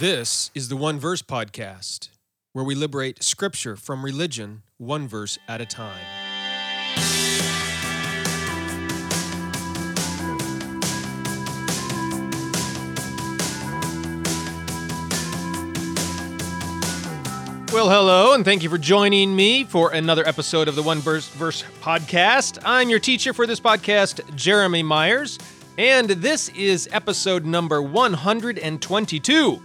This is the One Verse Podcast, where we liberate scripture from religion one verse at a time. Well, hello, and thank you for joining me for another episode of the One Verse, verse Podcast. I'm your teacher for this podcast, Jeremy Myers, and this is episode number 122.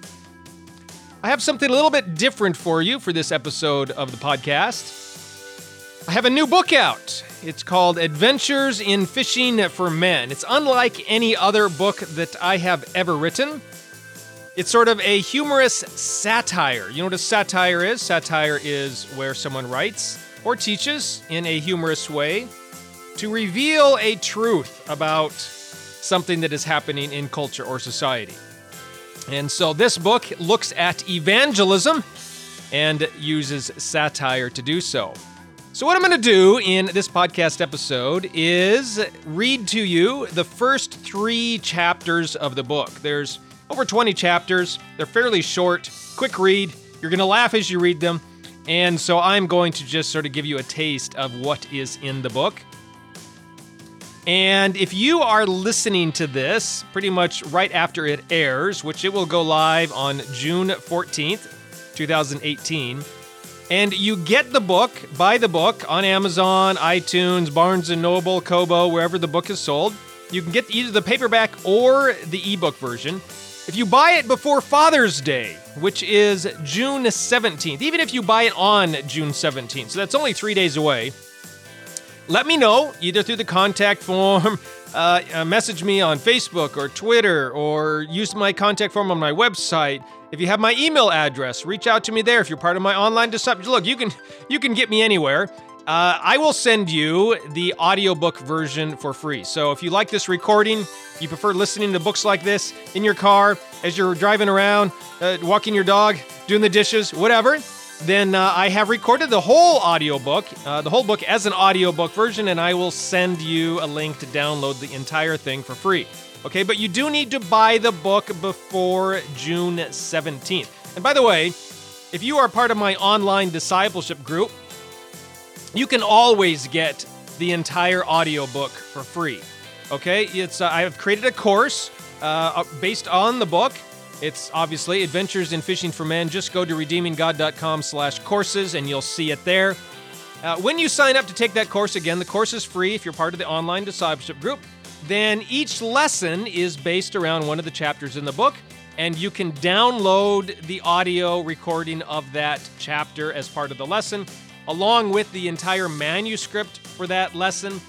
I have something a little bit different for you for this episode of the podcast. I have a new book out. It's called Adventures in Fishing for Men. It's unlike any other book that I have ever written. It's sort of a humorous satire. You know what a satire is? Satire is where someone writes or teaches in a humorous way to reveal a truth about something that is happening in culture or society. And so this book looks at evangelism and uses satire to do so. So, what I'm going to do in this podcast episode is read to you the first three chapters of the book. There's over 20 chapters. They're fairly short, quick read. You're going to laugh as you read them. And so I'm going to just sort of give you a taste of what is in the book. And if you are listening to this pretty much right after it airs, which it will go live on June 14th, 2018, and you get the book, buy the book on Amazon, iTunes, Barnes & Noble, Kobo, wherever the book is sold, you can get either the paperback or the ebook version. If you buy it before Father's Day, which is June 17th, even if you buy it on June 17th, so that's only three days away, let me know either through the contact form, uh, uh, message me on Facebook or Twitter, or use my contact form on my website. If you have my email address, reach out to me there. If you're part of my online discipleship, look, you can you can get me anywhere. Uh, I will send you the audiobook version for free. So if you like this recording, you prefer listening to books like this in your car as you're driving around, uh, walking your dog, doing the dishes, whatever, then uh, I have recorded the whole audiobook, uh, the whole book as an audiobook version, and I will send you a link to download the entire thing for free. Okay, but you do need to buy the book before June 17th. And by the way, if you are part of my online discipleship group, you can always get the entire audiobook for free. Okay, it's uh, I have created a course uh, based on the book. It's obviously Adventures in Fishing for Men. Just go to redeeminggod.com slash courses and you'll see it there. Uh, when you sign up to take that course, again, the course is free if you're part of the online discipleship group. Then each lesson is based around one of the chapters in the book, and you can download the audio recording of that chapter as part of the lesson, along with the entire manuscript for that lesson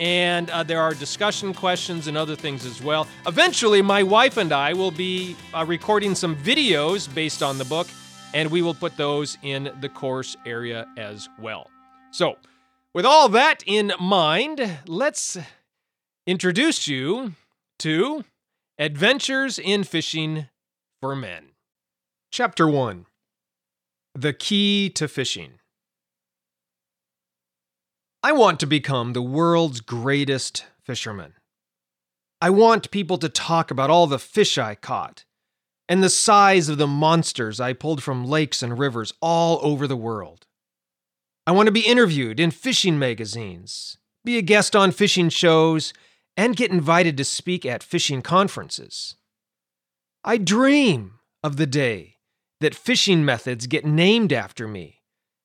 and uh, there are discussion questions and other things as well. Eventually, my wife and I will be uh, recording some videos based on the book, and we will put those in the course area as well. So, with all that in mind, let's introduce you to Adventures in Fishing for Men. Chapter 1 The Key to Fishing. I want to become the world's greatest fisherman. I want people to talk about all the fish I caught and the size of the monsters I pulled from lakes and rivers all over the world. I want to be interviewed in fishing magazines, be a guest on fishing shows, and get invited to speak at fishing conferences. I dream of the day that fishing methods get named after me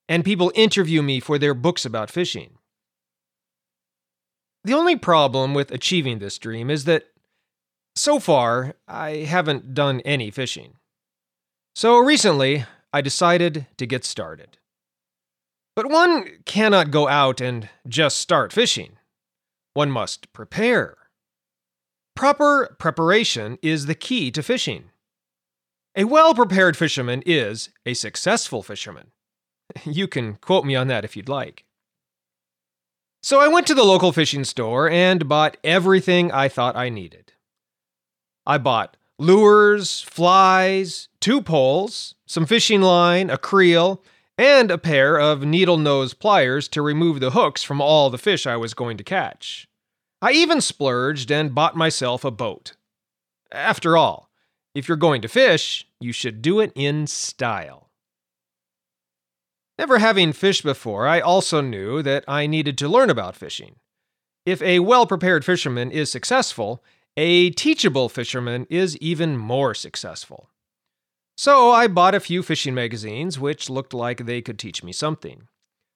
and people interview me for their books about fishing. The only problem with achieving this dream is that so far I haven't done any fishing. So recently I decided to get started. But one cannot go out and just start fishing. One must prepare. Proper preparation is the key to fishing. A well prepared fisherman is a successful fisherman. You can quote me on that if you'd like. So I went to the local fishing store and bought everything I thought I needed. I bought lures, flies, two poles, some fishing line, a creel, and a pair of needle nose pliers to remove the hooks from all the fish I was going to catch. I even splurged and bought myself a boat. After all, If you're going to fish, you should do it in style. Never having fished before, I also knew that I needed to learn about fishing. If a well prepared fisherman is successful, a teachable fisherman is even more successful. So I bought a few fishing magazines which looked like they could teach me something.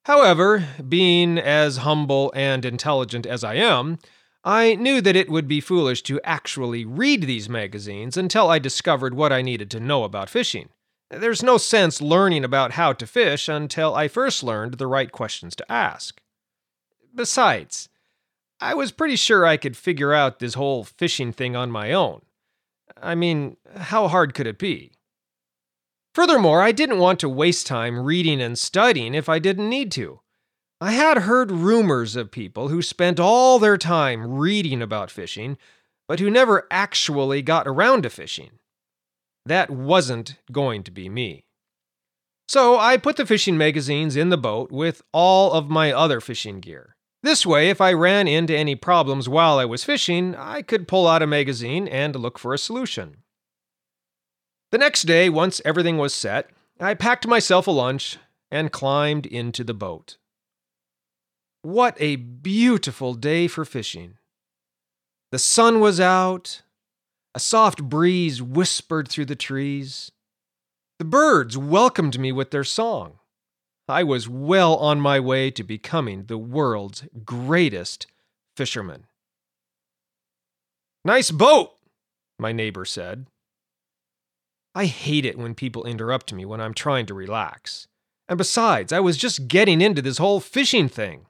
However, being as humble and intelligent as I am, I knew that it would be foolish to actually read these magazines until I discovered what I needed to know about fishing. There's no sense learning about how to fish until I first learned the right questions to ask. Besides, I was pretty sure I could figure out this whole fishing thing on my own. I mean, how hard could it be? Furthermore, I didn't want to waste time reading and studying if I didn't need to. I had heard rumors of people who spent all their time reading about fishing, but who never actually got around to fishing. That wasn't going to be me. So I put the fishing magazines in the boat with all of my other fishing gear. This way, if I ran into any problems while I was fishing, I could pull out a magazine and look for a solution. The next day, once everything was set, I packed myself a lunch and climbed into the boat. What a beautiful day for fishing! The sun was out, a soft breeze whispered through the trees. The birds welcomed me with their song. I was well on my way to becoming the world's greatest fisherman. Nice boat, my neighbor said. I hate it when people interrupt me when I'm trying to relax. And besides, I was just getting into this whole fishing thing.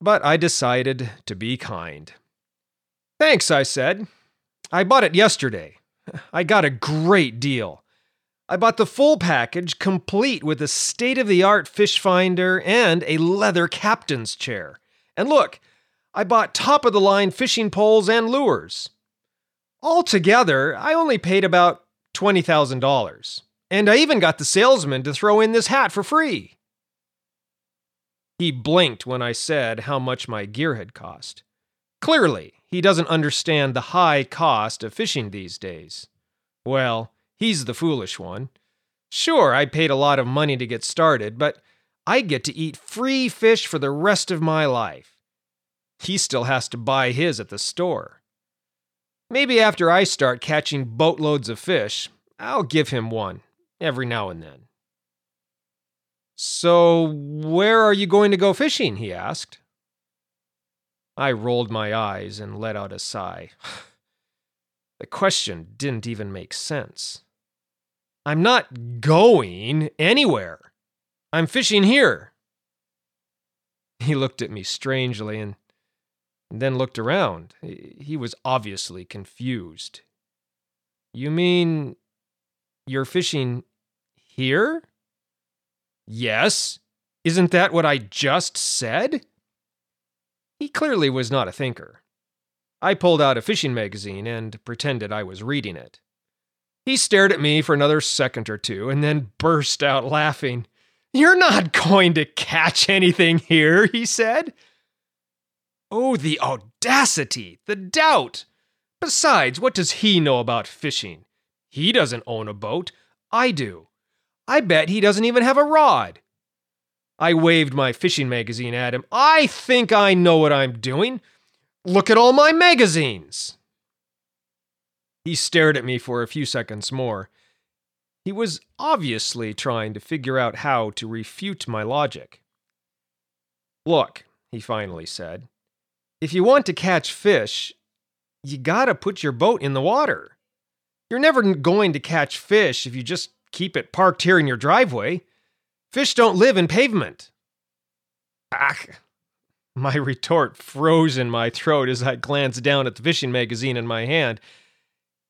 But I decided to be kind. Thanks, I said. I bought it yesterday. I got a great deal. I bought the full package, complete with a state of the art fish finder and a leather captain's chair. And look, I bought top of the line fishing poles and lures. Altogether, I only paid about $20,000. And I even got the salesman to throw in this hat for free. He blinked when I said how much my gear had cost. Clearly, he doesn't understand the high cost of fishing these days. Well, He's the foolish one. Sure, I paid a lot of money to get started, but I get to eat free fish for the rest of my life. He still has to buy his at the store. Maybe after I start catching boatloads of fish, I'll give him one every now and then. So, where are you going to go fishing? he asked. I rolled my eyes and let out a sigh. the question didn't even make sense. I'm not going anywhere. I'm fishing here. He looked at me strangely and then looked around. He was obviously confused. You mean you're fishing here? Yes. Isn't that what I just said? He clearly was not a thinker. I pulled out a fishing magazine and pretended I was reading it. He stared at me for another second or two and then burst out laughing. You're not going to catch anything here, he said. Oh, the audacity, the doubt. Besides, what does he know about fishing? He doesn't own a boat. I do. I bet he doesn't even have a rod. I waved my fishing magazine at him. I think I know what I'm doing. Look at all my magazines. He stared at me for a few seconds more. He was obviously trying to figure out how to refute my logic. Look, he finally said, if you want to catch fish, you gotta put your boat in the water. You're never going to catch fish if you just keep it parked here in your driveway. Fish don't live in pavement. Ah, my retort froze in my throat as I glanced down at the fishing magazine in my hand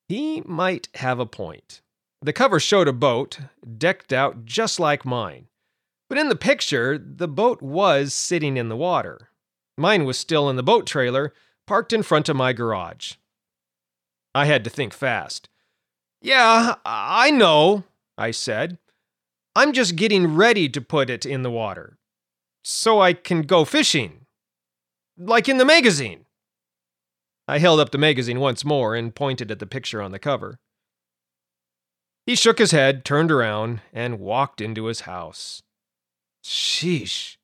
he might have a point. The cover showed a boat, decked out just like mine. But in the picture, the boat was sitting in the water. Mine was still in the boat trailer, parked in front of my garage. I had to think fast. Yeah, I know, I said. I'm just getting ready to put it in the water. So I can go fishing. Like in the magazine. I held up the magazine once more and pointed at the picture on the cover. He shook his head, turned around, and walked into his house. Sheesh.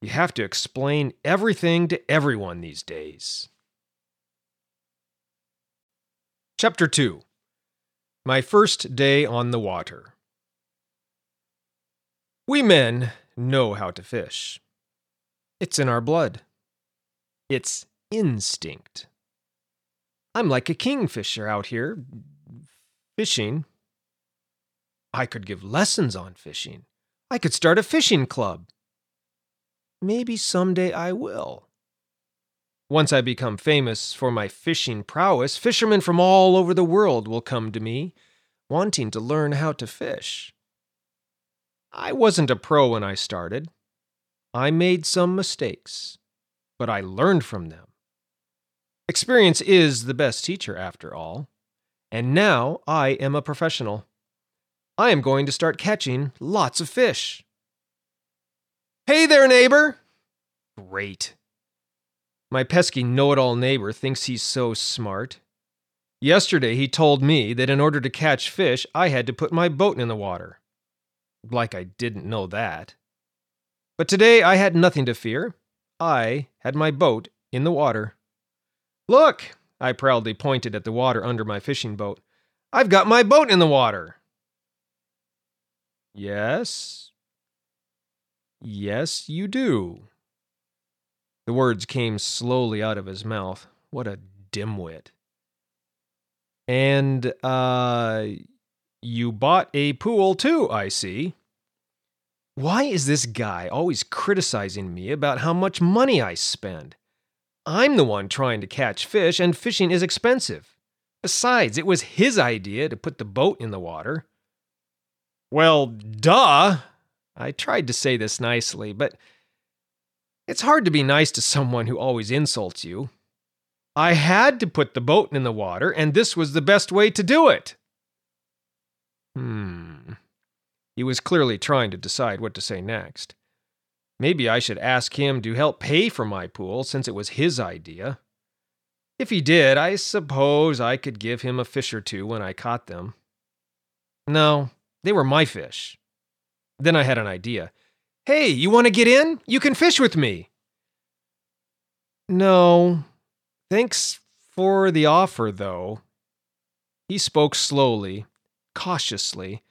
You have to explain everything to everyone these days. Chapter 2 My First Day on the Water. We men know how to fish. It's in our blood. It's instinct. I'm like a kingfisher out here, fishing. I could give lessons on fishing. I could start a fishing club. Maybe someday I will. Once I become famous for my fishing prowess, fishermen from all over the world will come to me, wanting to learn how to fish. I wasn't a pro when I started. I made some mistakes, but I learned from them. Experience is the best teacher, after all. And now I am a professional. I am going to start catching lots of fish. Hey there, neighbor! Great. My pesky know it all neighbor thinks he's so smart. Yesterday he told me that in order to catch fish, I had to put my boat in the water. Like I didn't know that. But today I had nothing to fear. I had my boat in the water. Look, I proudly pointed at the water under my fishing boat. I've got my boat in the water. Yes. Yes, you do. The words came slowly out of his mouth. What a dimwit. And, uh, you bought a pool too, I see. Why is this guy always criticizing me about how much money I spend? I'm the one trying to catch fish, and fishing is expensive. Besides, it was his idea to put the boat in the water. Well, duh! I tried to say this nicely, but it's hard to be nice to someone who always insults you. I had to put the boat in the water, and this was the best way to do it. Hmm. He was clearly trying to decide what to say next. Maybe I should ask him to help pay for my pool since it was his idea. If he did, I suppose I could give him a fish or two when I caught them. No, they were my fish. Then I had an idea. Hey, you want to get in? You can fish with me. No. Thanks for the offer, though. He spoke slowly, cautiously,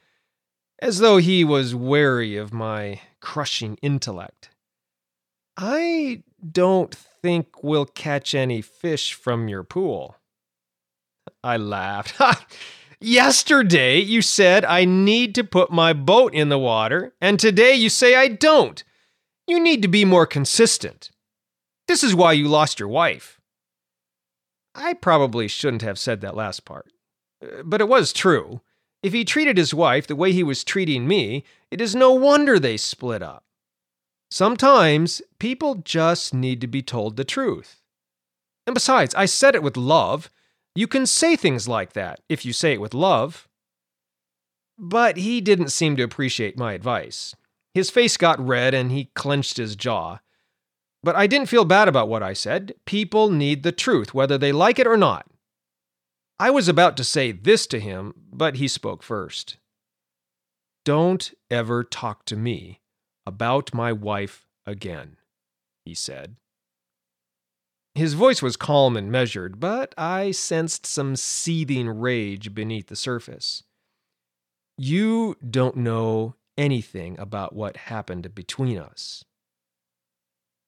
as though he was wary of my crushing intellect. I don't think we'll catch any fish from your pool. I laughed. Yesterday you said I need to put my boat in the water, and today you say I don't. You need to be more consistent. This is why you lost your wife. I probably shouldn't have said that last part, but it was true. If he treated his wife the way he was treating me, it is no wonder they split up. Sometimes people just need to be told the truth. And besides, I said it with love. You can say things like that if you say it with love. But he didn't seem to appreciate my advice. His face got red and he clenched his jaw. But I didn't feel bad about what I said. People need the truth, whether they like it or not. I was about to say this to him, but he spoke first. Don't ever talk to me about my wife again, he said. His voice was calm and measured, but I sensed some seething rage beneath the surface. You don't know anything about what happened between us.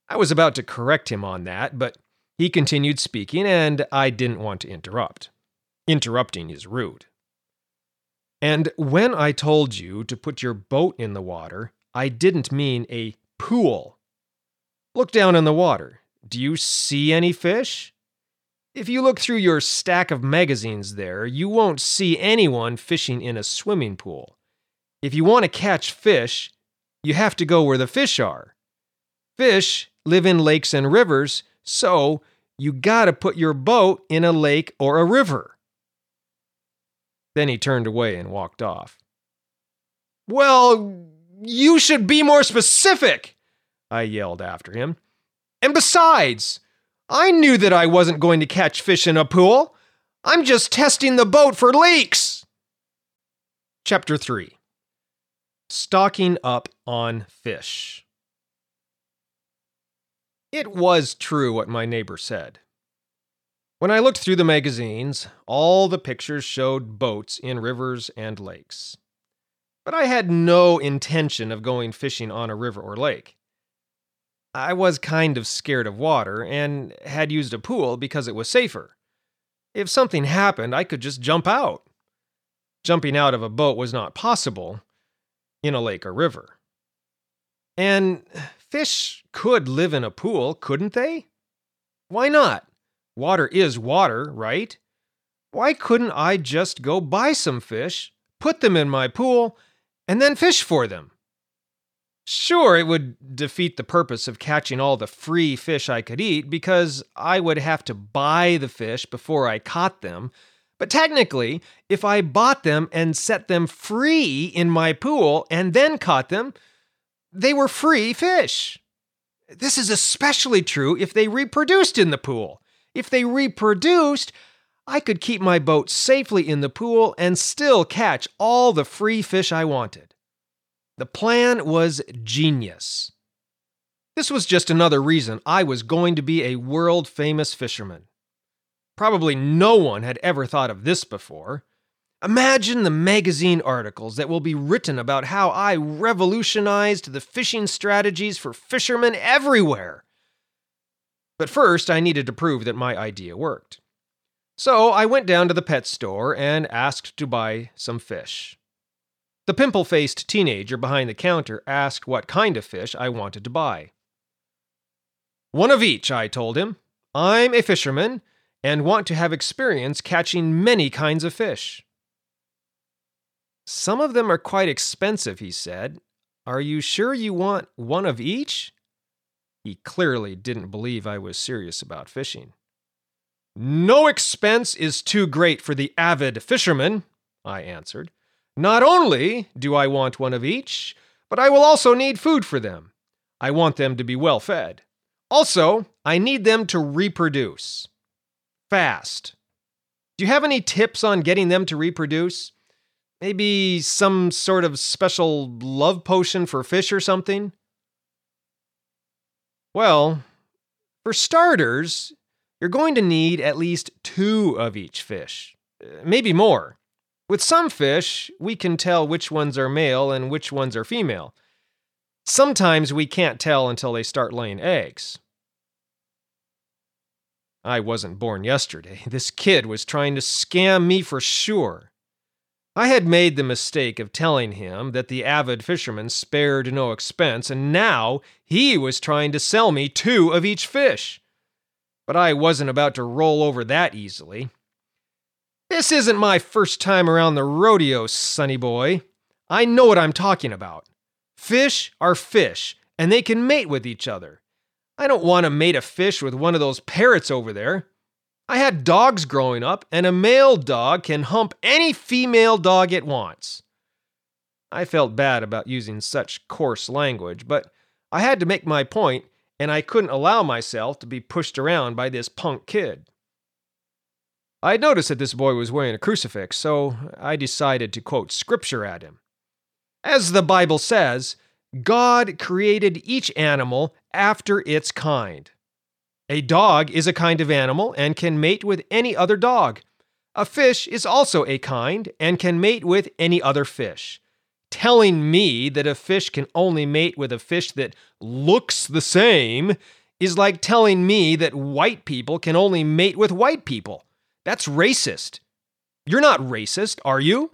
I was about to correct him on that, but he continued speaking, and I didn't want to interrupt. Interrupting is rude. And when I told you to put your boat in the water, I didn't mean a pool. Look down in the water. Do you see any fish? If you look through your stack of magazines there, you won't see anyone fishing in a swimming pool. If you want to catch fish, you have to go where the fish are. Fish live in lakes and rivers, so you gotta put your boat in a lake or a river. Then he turned away and walked off. Well, you should be more specific, I yelled after him. And besides, I knew that I wasn't going to catch fish in a pool. I'm just testing the boat for leaks. Chapter 3 Stocking Up on Fish. It was true what my neighbor said. When I looked through the magazines, all the pictures showed boats in rivers and lakes. But I had no intention of going fishing on a river or lake. I was kind of scared of water and had used a pool because it was safer. If something happened, I could just jump out. Jumping out of a boat was not possible in a lake or river. And fish could live in a pool, couldn't they? Why not? Water is water, right? Why couldn't I just go buy some fish, put them in my pool, and then fish for them? Sure, it would defeat the purpose of catching all the free fish I could eat because I would have to buy the fish before I caught them but technically, if I bought them and set them free in my pool and then caught them, they were free fish. This is especially true if they reproduced in the pool. If they reproduced, I could keep my boat safely in the pool and still catch all the free fish I wanted. The plan was genius. This was just another reason I was going to be a world famous fisherman. Probably no one had ever thought of this before. Imagine the magazine articles that will be written about how I revolutionized the fishing strategies for fishermen everywhere. But first, I needed to prove that my idea worked. So I went down to the pet store and asked to buy some fish. The pimple faced teenager behind the counter asked what kind of fish I wanted to buy. One of each, I told him. I'm a fisherman, and want to have experience catching many kinds of fish. Some of them are quite expensive, he said. Are you sure you want one of each? He clearly didn't believe I was serious about fishing. No expense is too great for the avid fisherman, I answered. Not only do I want one of each, but I will also need food for them. I want them to be well fed. Also, I need them to reproduce fast. Do you have any tips on getting them to reproduce? Maybe some sort of special love potion for fish or something? Well, for starters, you're going to need at least two of each fish, uh, maybe more. With some fish, we can tell which ones are male and which ones are female. Sometimes we can't tell until they start laying eggs. I wasn't born yesterday. This kid was trying to scam me for sure. I had made the mistake of telling him that the avid fisherman spared no expense, and now he was trying to sell me two of each fish. But I wasn't about to roll over that easily. This isn't my first time around the rodeo, sonny boy. I know what I'm talking about. Fish are fish, and they can mate with each other. I don't want to mate a fish with one of those parrots over there. I had dogs growing up, and a male dog can hump any female dog it wants. I felt bad about using such coarse language, but I had to make my point, and I couldn't allow myself to be pushed around by this punk kid. I had noticed that this boy was wearing a crucifix, so I decided to quote scripture at him. As the Bible says, God created each animal after its kind. A dog is a kind of animal and can mate with any other dog. A fish is also a kind and can mate with any other fish. Telling me that a fish can only mate with a fish that looks the same is like telling me that white people can only mate with white people. That's racist. You're not racist, are you?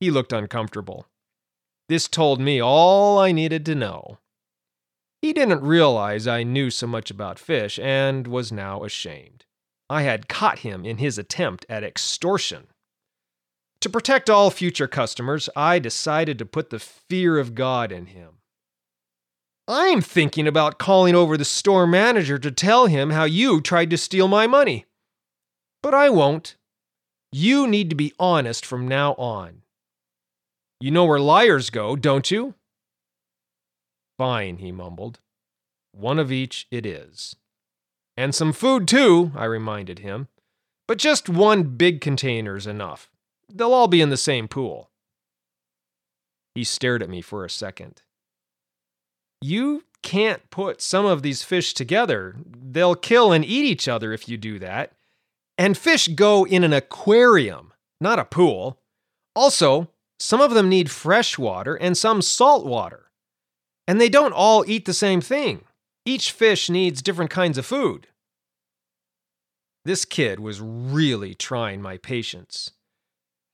He looked uncomfortable. This told me all I needed to know. He didn't realize I knew so much about fish and was now ashamed. I had caught him in his attempt at extortion. To protect all future customers, I decided to put the fear of God in him. I'm thinking about calling over the store manager to tell him how you tried to steal my money. But I won't. You need to be honest from now on. You know where liars go, don't you? Fine, he mumbled. One of each it is. And some food, too, I reminded him. But just one big container's enough. They'll all be in the same pool. He stared at me for a second. You can't put some of these fish together. They'll kill and eat each other if you do that. And fish go in an aquarium, not a pool. Also, some of them need fresh water and some salt water. And they don't all eat the same thing. Each fish needs different kinds of food. This kid was really trying my patience.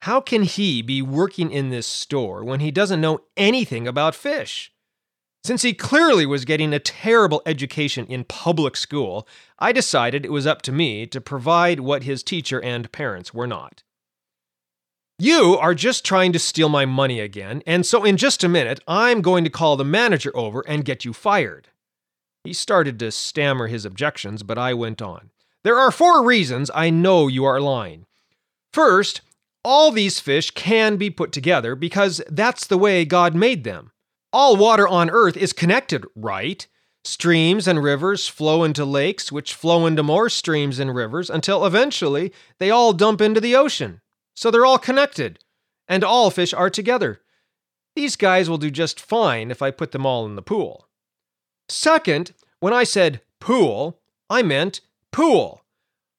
How can he be working in this store when he doesn't know anything about fish? Since he clearly was getting a terrible education in public school, I decided it was up to me to provide what his teacher and parents were not. You are just trying to steal my money again, and so in just a minute, I'm going to call the manager over and get you fired. He started to stammer his objections, but I went on. There are four reasons I know you are lying. First, all these fish can be put together because that's the way God made them. All water on earth is connected, right? Streams and rivers flow into lakes, which flow into more streams and rivers until eventually they all dump into the ocean. So they're all connected, and all fish are together. These guys will do just fine if I put them all in the pool. Second, when I said pool, I meant pool.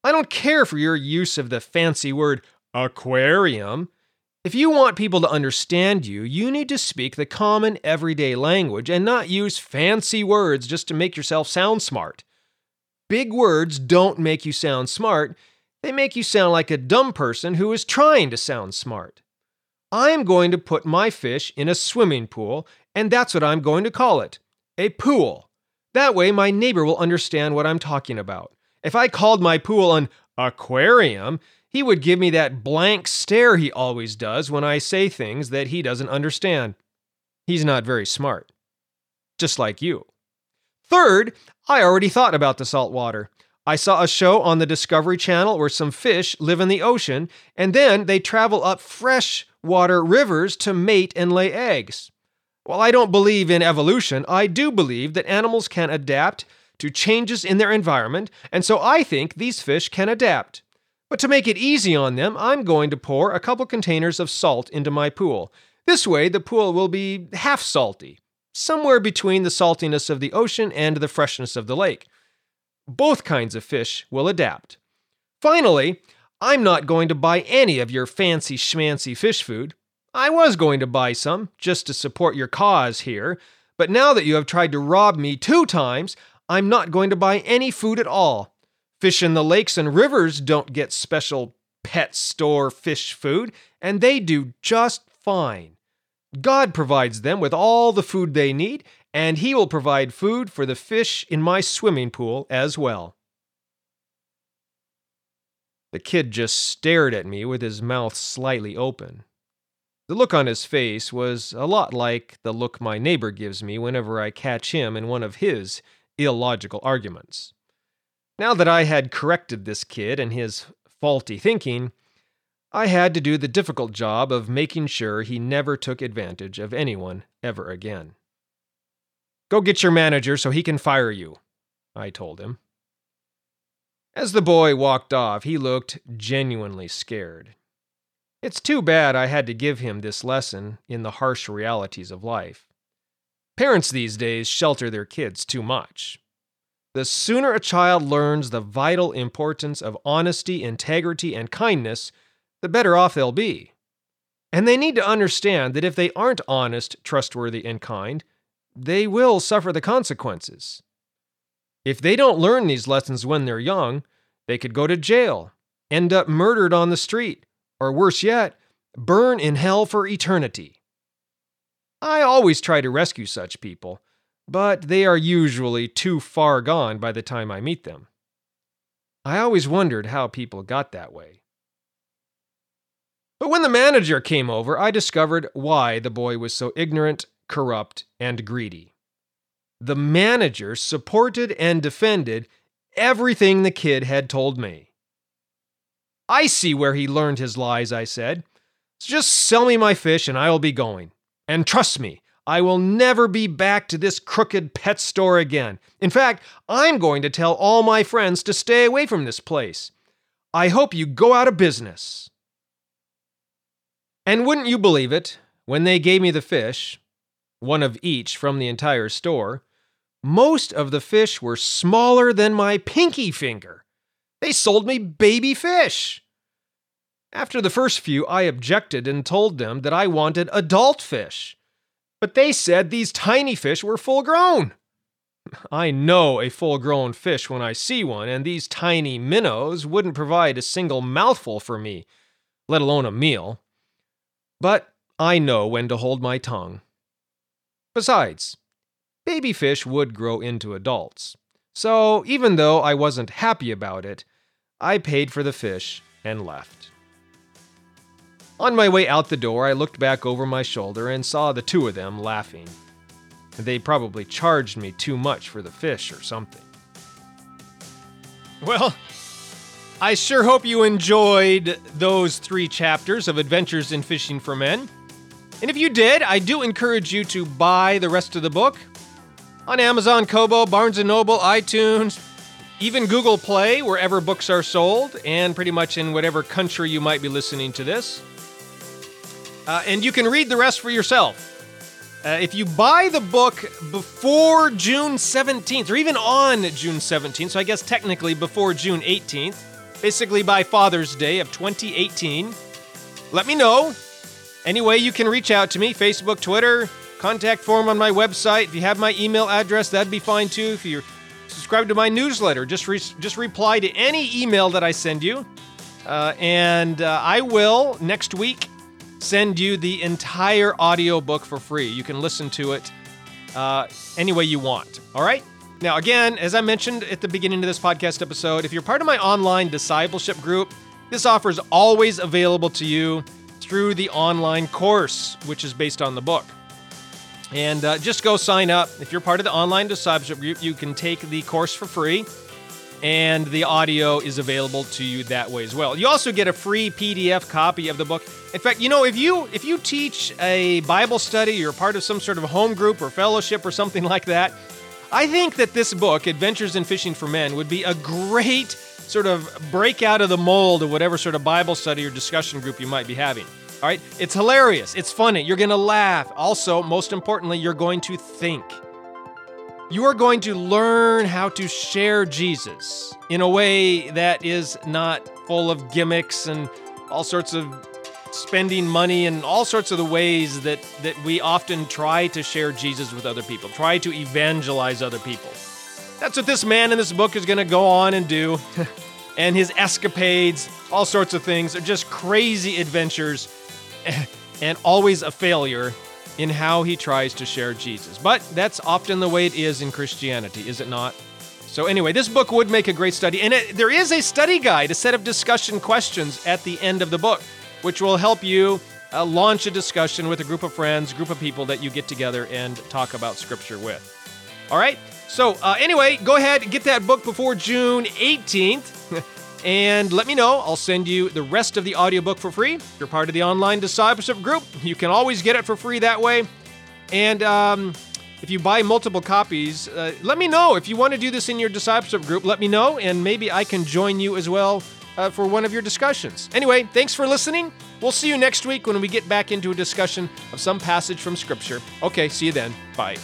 I don't care for your use of the fancy word aquarium. If you want people to understand you, you need to speak the common everyday language and not use fancy words just to make yourself sound smart. Big words don't make you sound smart, they make you sound like a dumb person who is trying to sound smart. I am going to put my fish in a swimming pool, and that's what I'm going to call it a pool. That way, my neighbor will understand what I'm talking about. If I called my pool an aquarium, he would give me that blank stare he always does when I say things that he doesn't understand. He's not very smart. Just like you. Third, I already thought about the salt water. I saw a show on the Discovery Channel where some fish live in the ocean and then they travel up freshwater rivers to mate and lay eggs. While I don't believe in evolution, I do believe that animals can adapt to changes in their environment, and so I think these fish can adapt. But to make it easy on them, I'm going to pour a couple containers of salt into my pool. This way, the pool will be half salty, somewhere between the saltiness of the ocean and the freshness of the lake. Both kinds of fish will adapt. Finally, I'm not going to buy any of your fancy schmancy fish food. I was going to buy some, just to support your cause here, but now that you have tried to rob me two times, I'm not going to buy any food at all. Fish in the lakes and rivers don't get special pet store fish food, and they do just fine. God provides them with all the food they need, and He will provide food for the fish in my swimming pool as well. The kid just stared at me with his mouth slightly open. The look on his face was a lot like the look my neighbor gives me whenever I catch him in one of his illogical arguments. Now that I had corrected this kid and his faulty thinking, I had to do the difficult job of making sure he never took advantage of anyone ever again. Go get your manager so he can fire you, I told him. As the boy walked off, he looked genuinely scared. It's too bad I had to give him this lesson in the harsh realities of life. Parents these days shelter their kids too much. The sooner a child learns the vital importance of honesty, integrity, and kindness, the better off they'll be. And they need to understand that if they aren't honest, trustworthy, and kind, they will suffer the consequences. If they don't learn these lessons when they're young, they could go to jail, end up murdered on the street, or worse yet, burn in hell for eternity. I always try to rescue such people but they are usually too far gone by the time I meet them. I always wondered how people got that way. But when the manager came over, I discovered why the boy was so ignorant, corrupt, and greedy. The manager supported and defended everything the kid had told me. I see where he learned his lies, I said. So just sell me my fish and I will be going. And trust me, I will never be back to this crooked pet store again. In fact, I'm going to tell all my friends to stay away from this place. I hope you go out of business. And wouldn't you believe it, when they gave me the fish, one of each from the entire store, most of the fish were smaller than my pinky finger. They sold me baby fish. After the first few, I objected and told them that I wanted adult fish. But they said these tiny fish were full grown. I know a full grown fish when I see one, and these tiny minnows wouldn't provide a single mouthful for me, let alone a meal. But I know when to hold my tongue. Besides, baby fish would grow into adults. So even though I wasn't happy about it, I paid for the fish and left. On my way out the door, I looked back over my shoulder and saw the two of them laughing. They probably charged me too much for the fish or something. Well, I sure hope you enjoyed those three chapters of Adventures in Fishing for Men. And if you did, I do encourage you to buy the rest of the book on Amazon, Kobo, Barnes & Noble, iTunes, even Google Play, wherever books are sold, and pretty much in whatever country you might be listening to this. Uh, and you can read the rest for yourself. Uh, if you buy the book before June 17th, or even on June 17th, so I guess technically before June 18th, basically by Father's Day of 2018, let me know. Anyway, you can reach out to me Facebook, Twitter, contact form on my website. If you have my email address, that'd be fine too. If you're subscribed to my newsletter, just re- just reply to any email that I send you, uh, and uh, I will next week send you the entire audiobook for free. You can listen to it uh, any way you want. All right? Now, again, as I mentioned at the beginning of this podcast episode, if you're part of my online discipleship group, this offer is always available to you through the online course, which is based on the book. And uh, just go sign up. If you're part of the online discipleship group, you can take the course for free and the audio is available to you that way as well. You also get a free PDF copy of the book. In fact, you know, if you if you teach a Bible study, you're part of some sort of home group or fellowship or something like that, I think that this book, Adventures in Fishing for Men, would be a great sort of break out of the mold of whatever sort of Bible study or discussion group you might be having. All right? It's hilarious. It's funny. You're going to laugh. Also, most importantly, you're going to think you are going to learn how to share Jesus in a way that is not full of gimmicks and all sorts of spending money and all sorts of the ways that, that we often try to share Jesus with other people, try to evangelize other people. That's what this man in this book is going to go on and do. and his escapades, all sorts of things, are just crazy adventures and always a failure in how he tries to share Jesus. But that's often the way it is in Christianity, is it not? So, anyway, this book would make a great study. And it, there is a study guide, a set of discussion questions at the end of the book, which will help you uh, launch a discussion with a group of friends, group of people that you get together and talk about Scripture with. All right? So, uh, anyway, go ahead and get that book before June 18th. And let me know. I'll send you the rest of the audiobook for free. If you're part of the online discipleship group, you can always get it for free that way. And um, if you buy multiple copies, uh, let me know. If you want to do this in your discipleship group, let me know, and maybe I can join you as well uh, for one of your discussions. Anyway, thanks for listening. We'll see you next week when we get back into a discussion of some passage from Scripture. Okay, see you then. Bye.